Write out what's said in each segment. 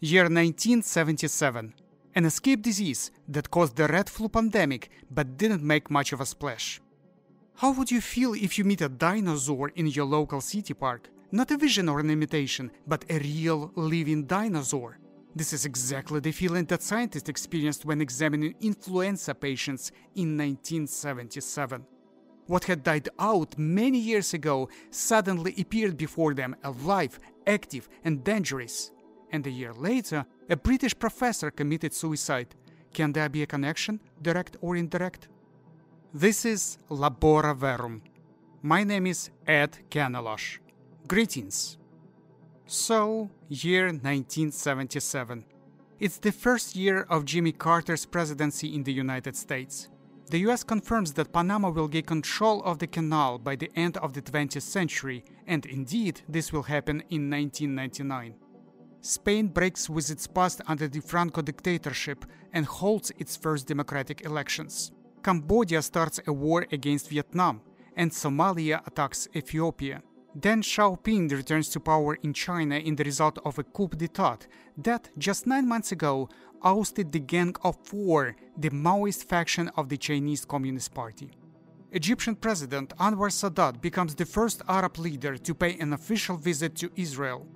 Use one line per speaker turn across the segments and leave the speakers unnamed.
Year 1977. An escape disease that caused the red flu pandemic but didn't make much of a splash. How would you feel if you meet a dinosaur in your local city park? Not a vision or an imitation, but a real living dinosaur. This is exactly the feeling that scientists experienced when examining influenza patients in 1977. What had died out many years ago suddenly appeared before them alive, active, and dangerous. And a year later, a British professor committed suicide. Can there be a connection, direct or indirect? This is Laboraverum. My name is Ed Kanelosh. Greetings. So, year 1977. It's the first year of Jimmy Carter's presidency in the United States. The US confirms that Panama will gain control of the canal by the end of the 20th century, and indeed, this will happen in 1999. Spain breaks with its past under the Franco dictatorship and holds its first democratic elections. Cambodia starts a war against Vietnam, and Somalia attacks Ethiopia. Deng Xiaoping returns to power in China in the result of a coup d'etat that, just nine months ago, ousted the Gang of Four, the Maoist faction of the Chinese Communist Party. Egyptian President Anwar Sadat becomes the first Arab leader to pay an official visit to Israel.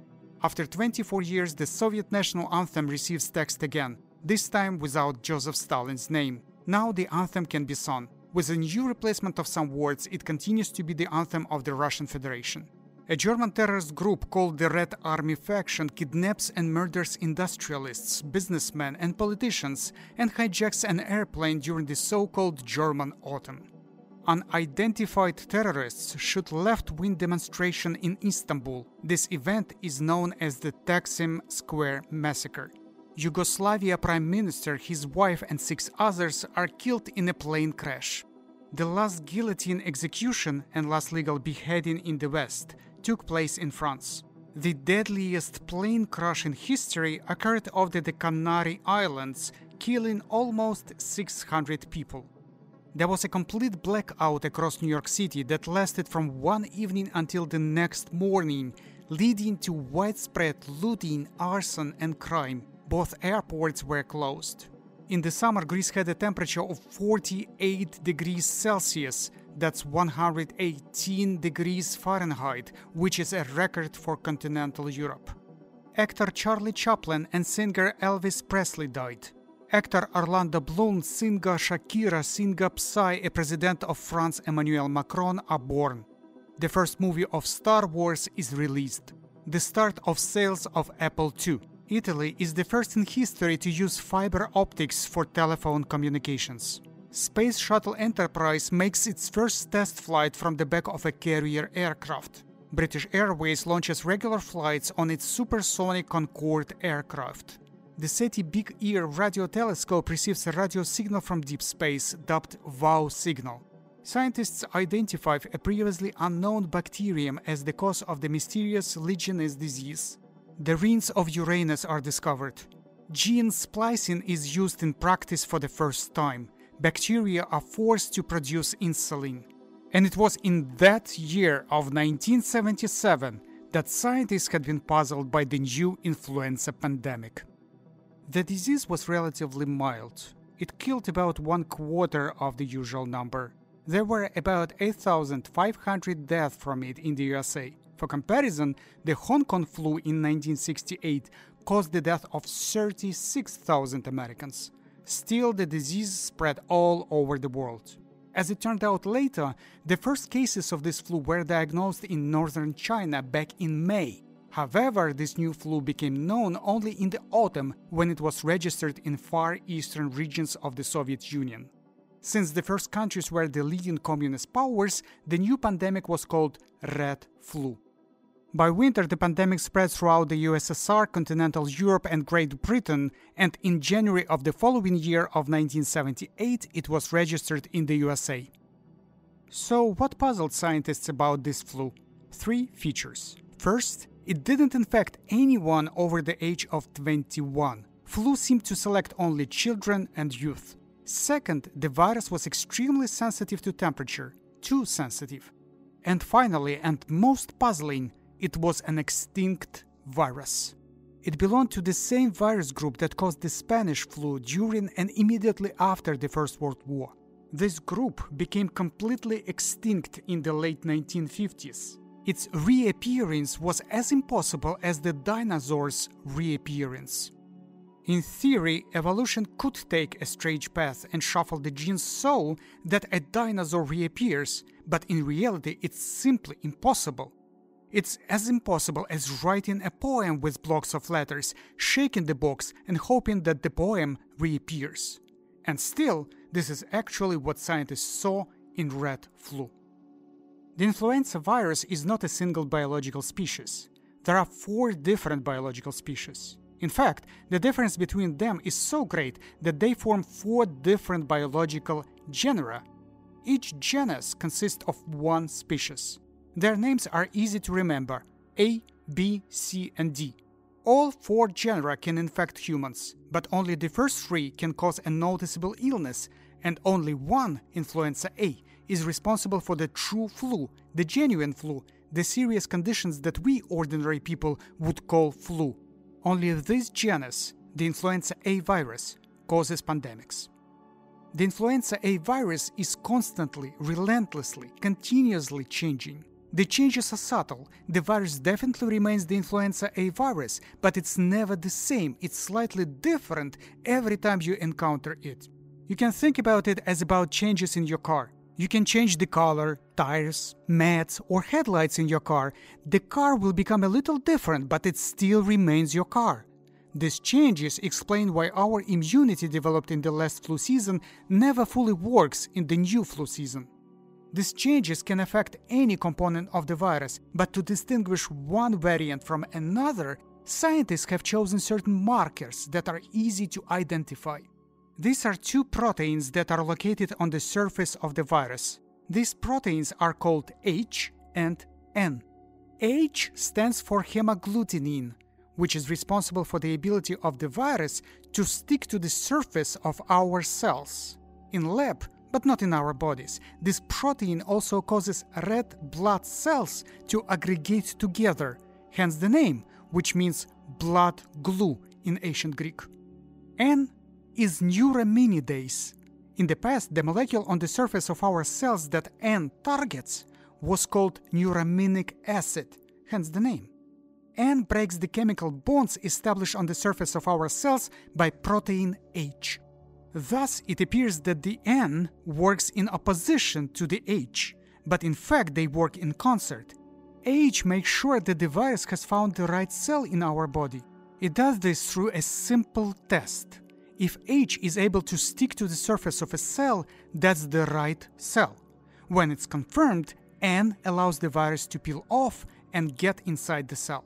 After 24 years, the Soviet national anthem receives text again, this time without Joseph Stalin's name. Now the anthem can be sung. With a new replacement of some words, it continues to be the anthem of the Russian Federation. A German terrorist group called the Red Army Faction kidnaps and murders industrialists, businessmen, and politicians and hijacks an airplane during the so called German Autumn. Unidentified terrorists shoot left wing demonstration in Istanbul. This event is known as the Taksim Square Massacre. Yugoslavia Prime Minister, his wife, and six others are killed in a plane crash. The last guillotine execution and last legal beheading in the West took place in France. The deadliest plane crash in history occurred off the Canary Islands, killing almost 600 people. There was a complete blackout across New York City that lasted from one evening until the next morning, leading to widespread looting, arson, and crime both airports were closed. In the summer, Greece had a temperature of 48 degrees Celsius, that's 118 degrees Fahrenheit, which is a record for continental Europe. Actor Charlie Chaplin and singer Elvis Presley died. Actor Orlando Bloom, singer Shakira, singer Psy, a president of France Emmanuel Macron are born. The first movie of Star Wars is released. The start of sales of Apple II. Italy is the first in history to use fiber optics for telephone communications. Space Shuttle Enterprise makes its first test flight from the back of a carrier aircraft. British Airways launches regular flights on its supersonic Concorde aircraft. The SETI Big Ear radio telescope receives a radio signal from deep space dubbed WOW signal. Scientists identify a previously unknown bacterium as the cause of the mysterious Legionnaires disease. The rings of Uranus are discovered. Gene splicing is used in practice for the first time. Bacteria are forced to produce insulin. And it was in that year of 1977 that scientists had been puzzled by the new influenza pandemic. The disease was relatively mild. It killed about one quarter of the usual number. There were about 8,500 deaths from it in the USA. For comparison, the Hong Kong flu in 1968 caused the death of 36,000 Americans. Still, the disease spread all over the world. As it turned out later, the first cases of this flu were diagnosed in northern China back in May. However, this new flu became known only in the autumn when it was registered in far eastern regions of the Soviet Union. Since the first countries were the leading communist powers, the new pandemic was called Red Flu. By winter, the pandemic spread throughout the USSR, continental Europe, and Great Britain, and in January of the following year of 1978, it was registered in the USA. So, what puzzled scientists about this flu? Three features. First, it didn't infect anyone over the age of 21. Flu seemed to select only children and youth. Second, the virus was extremely sensitive to temperature, too sensitive. And finally, and most puzzling, it was an extinct virus. It belonged to the same virus group that caused the Spanish flu during and immediately after the First World War. This group became completely extinct in the late 1950s. Its reappearance was as impossible as the dinosaurs' reappearance. In theory, evolution could take a strange path and shuffle the genes so that a dinosaur reappears, but in reality, it's simply impossible. It's as impossible as writing a poem with blocks of letters, shaking the box, and hoping that the poem reappears. And still, this is actually what scientists saw in red flu. The influenza virus is not a single biological species. There are four different biological species. In fact, the difference between them is so great that they form four different biological genera. Each genus consists of one species. Their names are easy to remember A, B, C, and D. All four genera can infect humans, but only the first three can cause a noticeable illness, and only one, influenza A, is responsible for the true flu, the genuine flu, the serious conditions that we ordinary people would call flu. Only this genus, the influenza A virus, causes pandemics. The influenza A virus is constantly, relentlessly, continuously changing. The changes are subtle. The virus definitely remains the influenza A virus, but it's never the same. It's slightly different every time you encounter it. You can think about it as about changes in your car. You can change the color, tires, mats, or headlights in your car. The car will become a little different, but it still remains your car. These changes explain why our immunity developed in the last flu season never fully works in the new flu season. These changes can affect any component of the virus, but to distinguish one variant from another, scientists have chosen certain markers that are easy to identify. These are two proteins that are located on the surface of the virus. These proteins are called H and N. H stands for hemagglutinin, which is responsible for the ability of the virus to stick to the surface of our cells. In lab, but not in our bodies. This protein also causes red blood cells to aggregate together, hence the name, which means blood glue in ancient Greek. N is neuraminidase. In the past, the molecule on the surface of our cells that N targets was called neuraminic acid, hence the name. N breaks the chemical bonds established on the surface of our cells by protein H. Thus, it appears that the N works in opposition to the H, but in fact they work in concert. H makes sure that the virus has found the right cell in our body. It does this through a simple test. If H is able to stick to the surface of a cell, that's the right cell. When it's confirmed, N allows the virus to peel off and get inside the cell.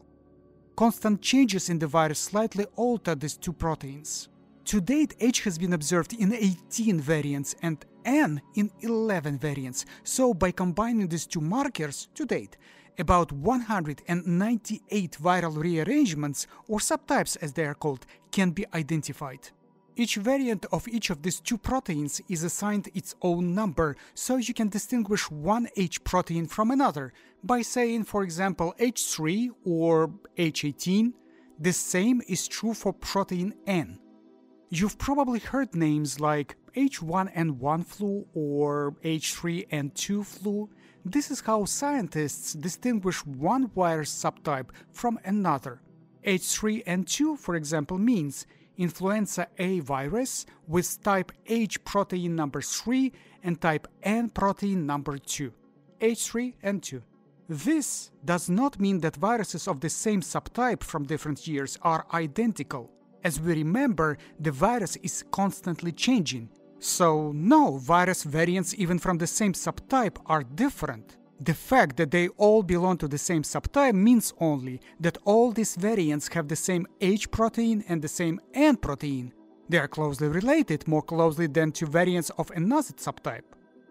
Constant changes in the virus slightly alter these two proteins. To date, H has been observed in 18 variants and N in 11 variants, so by combining these two markers, to date, about 198 viral rearrangements, or subtypes as they are called, can be identified. Each variant of each of these two proteins is assigned its own number, so you can distinguish one H protein from another by saying, for example, H3 or H18. The same is true for protein N. You've probably heard names like H1N1 flu or H3N2 flu. This is how scientists distinguish one virus subtype from another. H3N2, for example, means influenza A virus with type H protein number 3 and type N protein number 2. H3 and 2. This does not mean that viruses of the same subtype from different years are identical. As we remember, the virus is constantly changing. So, no, virus variants even from the same subtype are different. The fact that they all belong to the same subtype means only that all these variants have the same H protein and the same N protein. They are closely related, more closely than to variants of another subtype.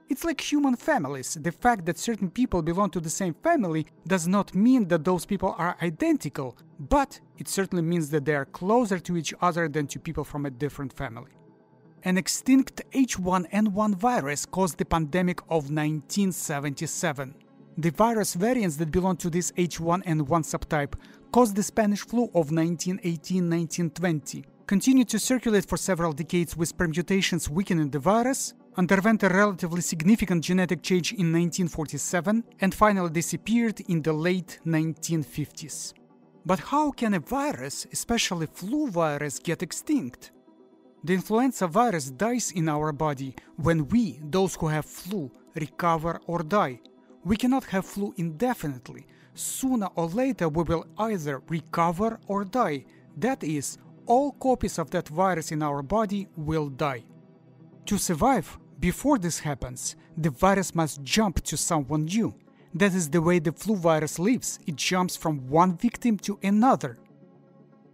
It's like human families. The fact that certain people belong to the same family does not mean that those people are identical, but it certainly means that they are closer to each other than to people from a different family. An extinct H1N1 virus caused the pandemic of 1977. The virus variants that belong to this H1N1 subtype caused the Spanish flu of 1918 1920, continued to circulate for several decades with permutations weakening the virus, underwent a relatively significant genetic change in 1947, and finally disappeared in the late 1950s. But how can a virus, especially flu virus, get extinct? The influenza virus dies in our body when we, those who have flu, recover or die. We cannot have flu indefinitely. Sooner or later, we will either recover or die. That is, all copies of that virus in our body will die. To survive, before this happens, the virus must jump to someone new. That is the way the flu virus lives, it jumps from one victim to another.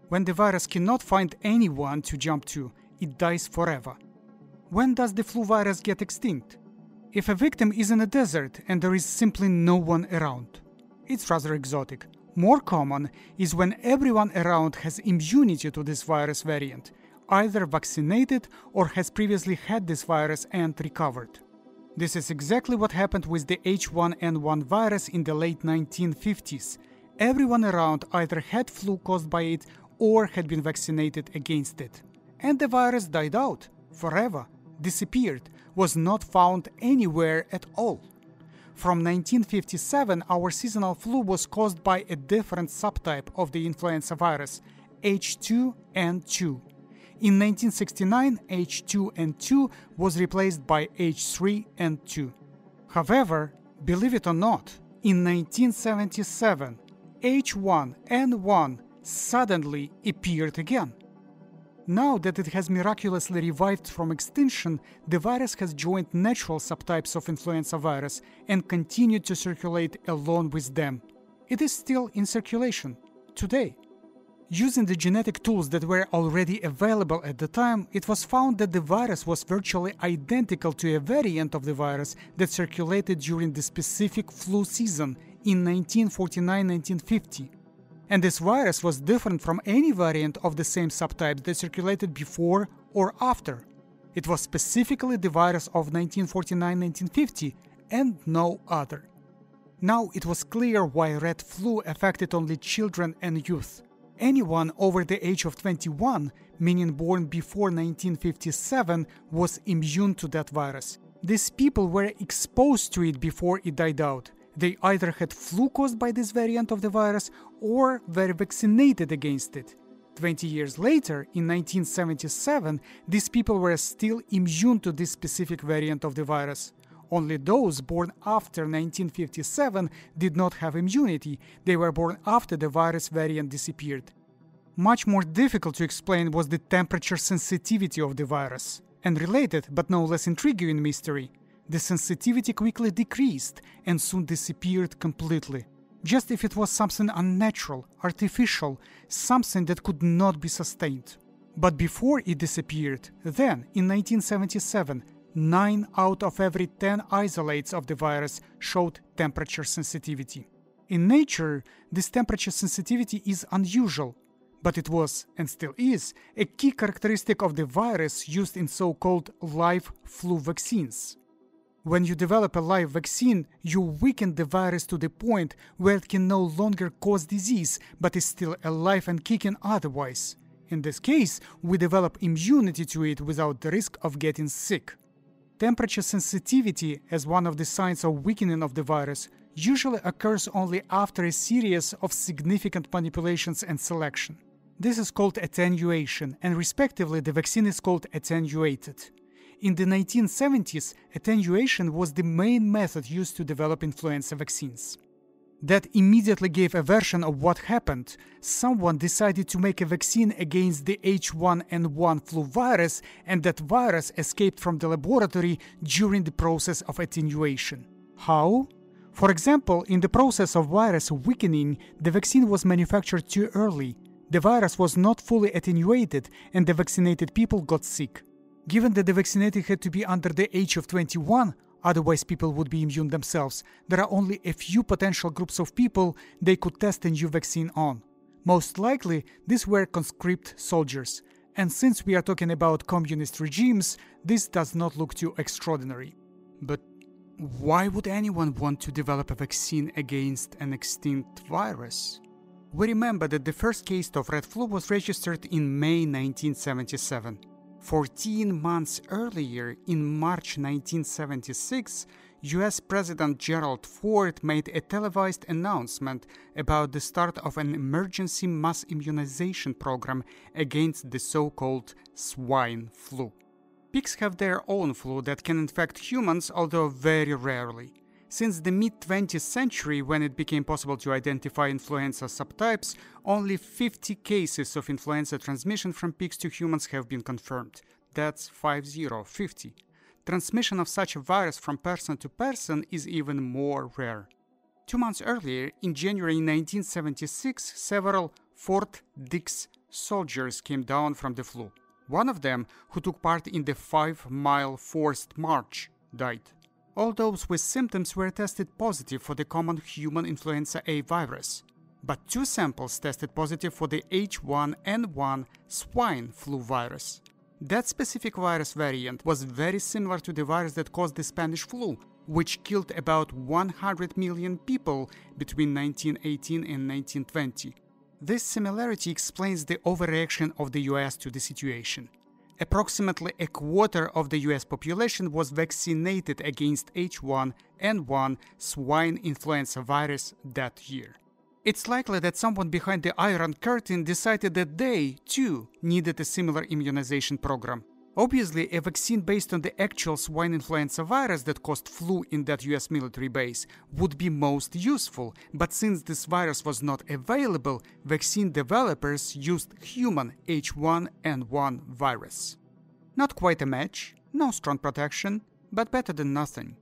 When the virus cannot find anyone to jump to, it dies forever. When does the flu virus get extinct? If a victim is in a desert and there is simply no one around. It's rather exotic. More common is when everyone around has immunity to this virus variant, either vaccinated or has previously had this virus and recovered. This is exactly what happened with the H1N1 virus in the late 1950s. Everyone around either had flu caused by it or had been vaccinated against it. And the virus died out, forever, disappeared, was not found anywhere at all. From 1957, our seasonal flu was caused by a different subtype of the influenza virus, H2N2. In 1969, H2N2 was replaced by H3N2. However, believe it or not, in 1977, H1N1 suddenly appeared again. Now that it has miraculously revived from extinction, the virus has joined natural subtypes of influenza virus and continued to circulate along with them. It is still in circulation today. Using the genetic tools that were already available at the time, it was found that the virus was virtually identical to a variant of the virus that circulated during the specific flu season in 1949 1950. And this virus was different from any variant of the same subtype that circulated before or after. It was specifically the virus of 1949 1950 and no other. Now it was clear why red flu affected only children and youth. Anyone over the age of 21, meaning born before 1957, was immune to that virus. These people were exposed to it before it died out. They either had flu caused by this variant of the virus or were vaccinated against it. 20 years later, in 1977, these people were still immune to this specific variant of the virus. Only those born after 1957 did not have immunity, they were born after the virus variant disappeared. Much more difficult to explain was the temperature sensitivity of the virus. And related, but no less intriguing mystery, the sensitivity quickly decreased and soon disappeared completely. Just if it was something unnatural, artificial, something that could not be sustained. But before it disappeared, then, in 1977, 9 out of every 10 isolates of the virus showed temperature sensitivity. In nature, this temperature sensitivity is unusual, but it was, and still is, a key characteristic of the virus used in so called live flu vaccines. When you develop a live vaccine, you weaken the virus to the point where it can no longer cause disease, but is still alive and kicking otherwise. In this case, we develop immunity to it without the risk of getting sick. Temperature sensitivity, as one of the signs of weakening of the virus, usually occurs only after a series of significant manipulations and selection. This is called attenuation, and respectively, the vaccine is called attenuated. In the 1970s, attenuation was the main method used to develop influenza vaccines. That immediately gave a version of what happened. Someone decided to make a vaccine against the H1N1 flu virus, and that virus escaped from the laboratory during the process of attenuation. How? For example, in the process of virus weakening, the vaccine was manufactured too early. The virus was not fully attenuated, and the vaccinated people got sick. Given that the vaccinated had to be under the age of 21, otherwise people would be immune themselves, there are only a few potential groups of people they could test a new vaccine on. Most likely, these were conscript soldiers, and since we are talking about communist regimes, this does not look too extraordinary. But why would anyone want to develop a vaccine against an extinct virus? We remember that the first case of red flu was registered in May 1977. 14 months earlier, in March 1976, US President Gerald Ford made a televised announcement about the start of an emergency mass immunization program against the so called swine flu. Pigs have their own flu that can infect humans, although very rarely. Since the mid 20th century, when it became possible to identify influenza subtypes, only 50 cases of influenza transmission from pigs to humans have been confirmed. That's 50, 50 transmission of such a virus from person to person is even more rare. Two months earlier, in January 1976, several Fort Dix soldiers came down from the flu. One of them, who took part in the five mile forced march, died. All those with symptoms were tested positive for the common human influenza A virus, but two samples tested positive for the H1N1 swine flu virus. That specific virus variant was very similar to the virus that caused the Spanish flu, which killed about 100 million people between 1918 and 1920. This similarity explains the overreaction of the US to the situation. Approximately a quarter of the US population was vaccinated against H1N1 swine influenza virus that year. It's likely that someone behind the Iron Curtain decided that they, too, needed a similar immunization program. Obviously, a vaccine based on the actual swine influenza virus that caused flu in that US military base would be most useful, but since this virus was not available, vaccine developers used human H1N1 virus. Not quite a match, no strong protection, but better than nothing.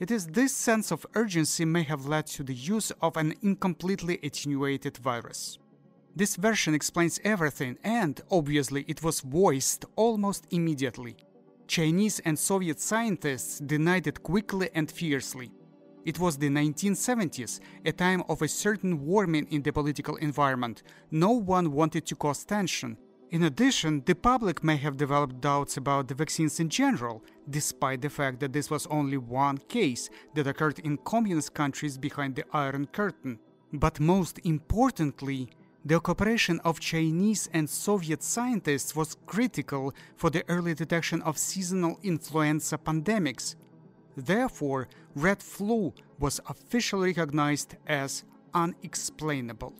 It is this sense of urgency may have led to the use of an incompletely attenuated virus. This version explains everything, and obviously it was voiced almost immediately. Chinese and Soviet scientists denied it quickly and fiercely. It was the 1970s, a time of a certain warming in the political environment. No one wanted to cause tension, in addition, the public may have developed doubts about the vaccines in general, despite the fact that this was only one case that occurred in communist countries behind the Iron Curtain. But most importantly, the cooperation of Chinese and Soviet scientists was critical for the early detection of seasonal influenza pandemics. Therefore, red flu was officially recognized as unexplainable.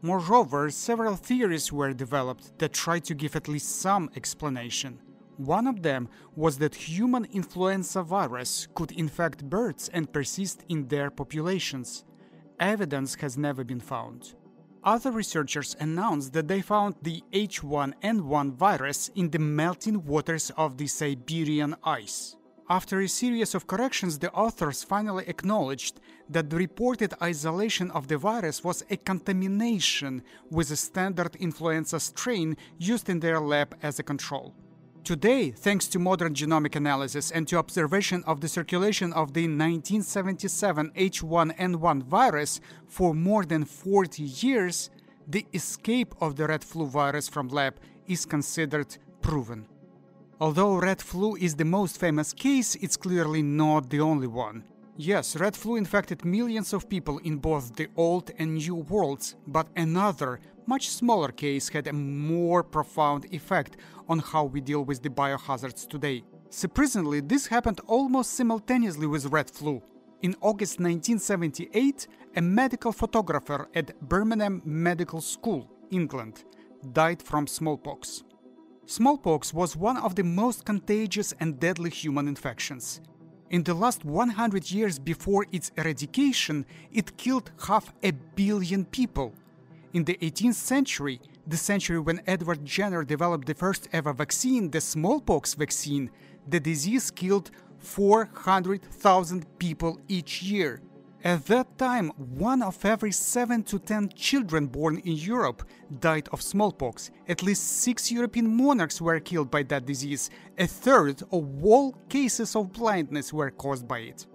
Moreover, several theories were developed that tried to give at least some explanation. One of them was that human influenza virus could infect birds and persist in their populations. Evidence has never been found. Other researchers announced that they found the H1N1 virus in the melting waters of the Siberian ice. After a series of corrections, the authors finally acknowledged that the reported isolation of the virus was a contamination with a standard influenza strain used in their lab as a control. Today, thanks to modern genomic analysis and to observation of the circulation of the 1977 H1N1 virus for more than 40 years, the escape of the red flu virus from lab is considered proven. Although red flu is the most famous case, it's clearly not the only one. Yes, red flu infected millions of people in both the old and new worlds, but another, much smaller case had a more profound effect on how we deal with the biohazards today. Surprisingly, this happened almost simultaneously with red flu. In August 1978, a medical photographer at Birmingham Medical School, England, died from smallpox. Smallpox was one of the most contagious and deadly human infections. In the last 100 years before its eradication, it killed half a billion people. In the 18th century, the century when Edward Jenner developed the first ever vaccine, the smallpox vaccine, the disease killed 400,000 people each year. At that time, one of every 7 to 10 children born in Europe died of smallpox. At least six European monarchs were killed by that disease. A third of all cases of blindness were caused by it.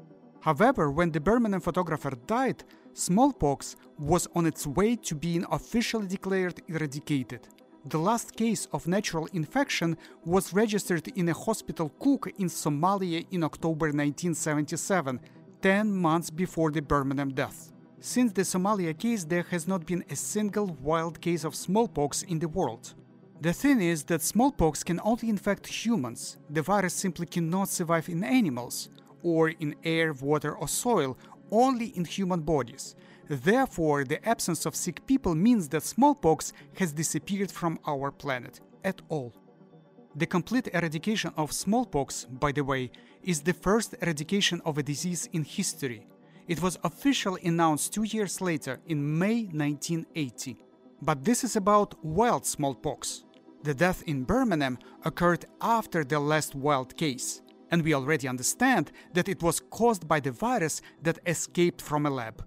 However, when the Birmingham photographer died, smallpox was on its way to being officially declared eradicated. The last case of natural infection was registered in a hospital cook in Somalia in October 1977, 10 months before the Birmingham death. Since the Somalia case, there has not been a single wild case of smallpox in the world. The thing is that smallpox can only infect humans. The virus simply cannot survive in animals, or in air, water, or soil, only in human bodies. Therefore, the absence of sick people means that smallpox has disappeared from our planet at all. The complete eradication of smallpox, by the way, is the first eradication of a disease in history. It was officially announced two years later, in May 1980. But this is about wild smallpox. The death in Birmingham occurred after the last wild case, and we already understand that it was caused by the virus that escaped from a lab.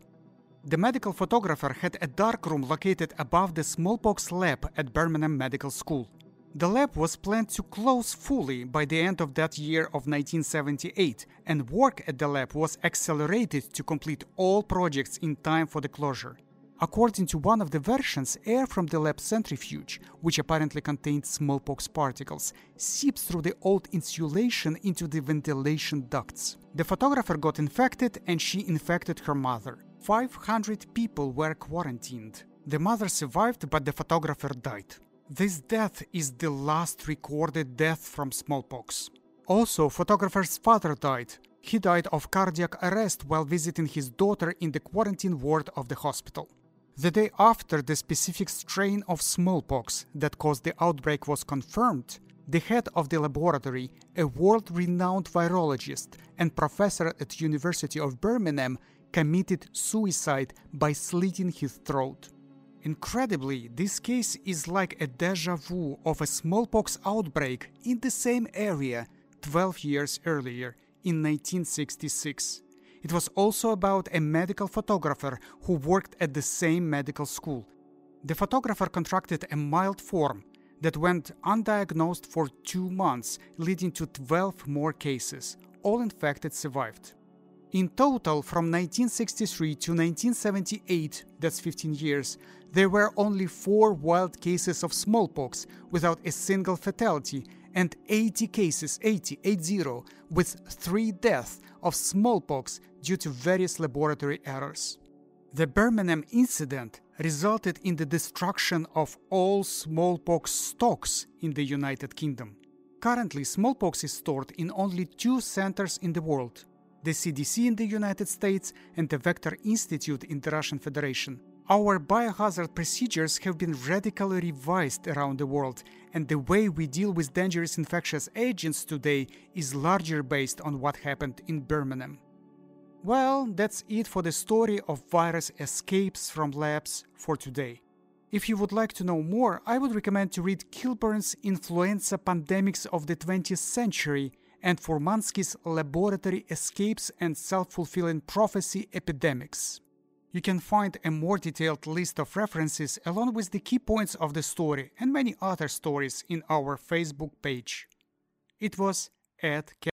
The medical photographer had a darkroom located above the smallpox lab at Birmingham Medical School. The lab was planned to close fully by the end of that year of 1978, and work at the lab was accelerated to complete all projects in time for the closure. According to one of the versions, air from the lab centrifuge, which apparently contained smallpox particles, seeps through the old insulation into the ventilation ducts. The photographer got infected and she infected her mother. 500 people were quarantined. The mother survived, but the photographer died. This death is the last recorded death from smallpox. Also, photographer's father died. He died of cardiac arrest while visiting his daughter in the quarantine ward of the hospital. The day after the specific strain of smallpox that caused the outbreak was confirmed, the head of the laboratory, a world-renowned virologist and professor at University of Birmingham, committed suicide by slitting his throat. Incredibly, this case is like a deja vu of a smallpox outbreak in the same area 12 years earlier, in 1966. It was also about a medical photographer who worked at the same medical school. The photographer contracted a mild form that went undiagnosed for two months, leading to 12 more cases. All infected survived. In total, from 1963 to 1978, that's 15 years, there were only four wild cases of smallpox without a single fatality and 80 cases, 80, 80, with three deaths of smallpox due to various laboratory errors. The Birmingham incident resulted in the destruction of all smallpox stocks in the United Kingdom. Currently, smallpox is stored in only two centers in the world the CDC in the United States and the Vector Institute in the Russian Federation. Our biohazard procedures have been radically revised around the world, and the way we deal with dangerous infectious agents today is largely based on what happened in Birmingham. Well, that's it for the story of virus escapes from labs for today. If you would like to know more, I would recommend to read Kilbourne's Influenza Pandemics of the 20th Century and Furmanski's Laboratory Escapes and Self-Fulfilling Prophecy Epidemics. You can find a more detailed list of references along with the key points of the story and many other stories in our Facebook page. It was Ed